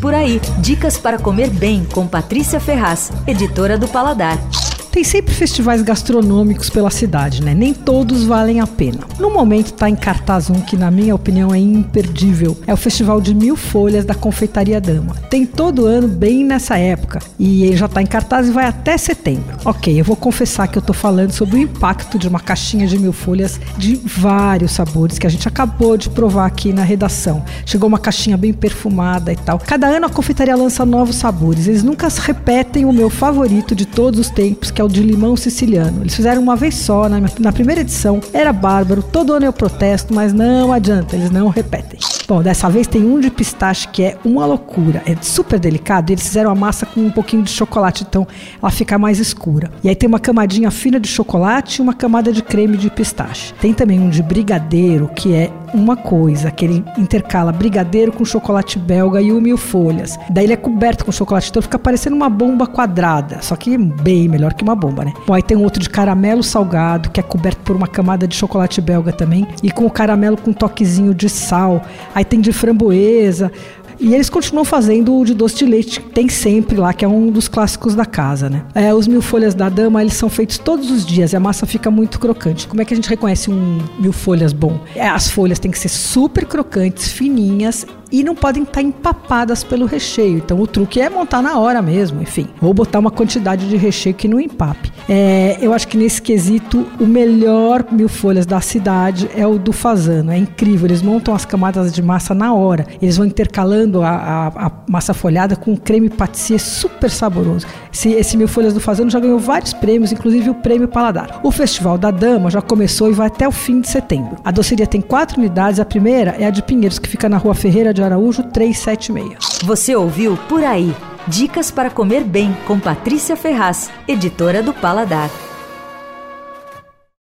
Por aí, dicas para comer bem com Patrícia Ferraz, editora do Paladar. Tem sempre festivais gastronômicos pela cidade, né? Nem todos valem a pena. No momento está em cartaz um que, na minha opinião, é imperdível. É o Festival de Mil Folhas da Confeitaria Dama. Tem todo ano bem nessa época e ele já está em cartaz e vai até setembro. Ok, eu vou confessar que eu estou falando sobre o impacto de uma caixinha de mil folhas de vários sabores que a gente acabou de provar aqui na redação. Chegou uma caixinha bem perfumada e tal. Cada ano a confeitaria lança novos sabores. Eles nunca repetem o meu favorito de todos os tempos, que é o de limão siciliano. Eles fizeram uma vez só, na, na primeira edição, era bárbaro, todo ano eu protesto, mas não adianta, eles não repetem. Bom, dessa vez tem um de pistache que é uma loucura, é super delicado. Eles fizeram a massa com um pouquinho de chocolate, então ela fica mais escura. E aí tem uma camadinha fina de chocolate e uma camada de creme de pistache. Tem também um de brigadeiro, que é uma coisa, que ele intercala brigadeiro com chocolate belga e o mil folhas. Daí ele é coberto com chocolate, então fica parecendo uma bomba quadrada, só que bem melhor que uma bomba, né? Bom, aí tem outro de caramelo salgado, que é coberto por uma camada de chocolate belga também, e com o caramelo com um toquezinho de sal. Aí tem de framboesa, e eles continuam fazendo o de doce de leite, tem sempre lá, que é um dos clássicos da casa, né? É, os mil folhas da dama, eles são feitos todos os dias e a massa fica muito crocante. Como é que a gente reconhece um mil folhas bom? É, as folhas têm que ser super crocantes, fininhas e não podem estar empapadas pelo recheio. Então o truque é montar na hora mesmo, enfim. Ou botar uma quantidade de recheio que não empape. É, eu acho que nesse quesito, o melhor mil folhas da cidade é o do Fazano. É incrível, eles montam as camadas de massa na hora. Eles vão intercalando a, a, a massa folhada com creme patissier super saboroso. Esse, esse mil folhas do Fazano já ganhou vários prêmios, inclusive o prêmio Paladar. O Festival da Dama já começou e vai até o fim de setembro. A doceria tem quatro unidades. A primeira é a de Pinheiros, que fica na rua Ferreira de Araújo 376. Você ouviu Por Aí. Dicas para comer bem com Patrícia Ferraz, editora do Paladar.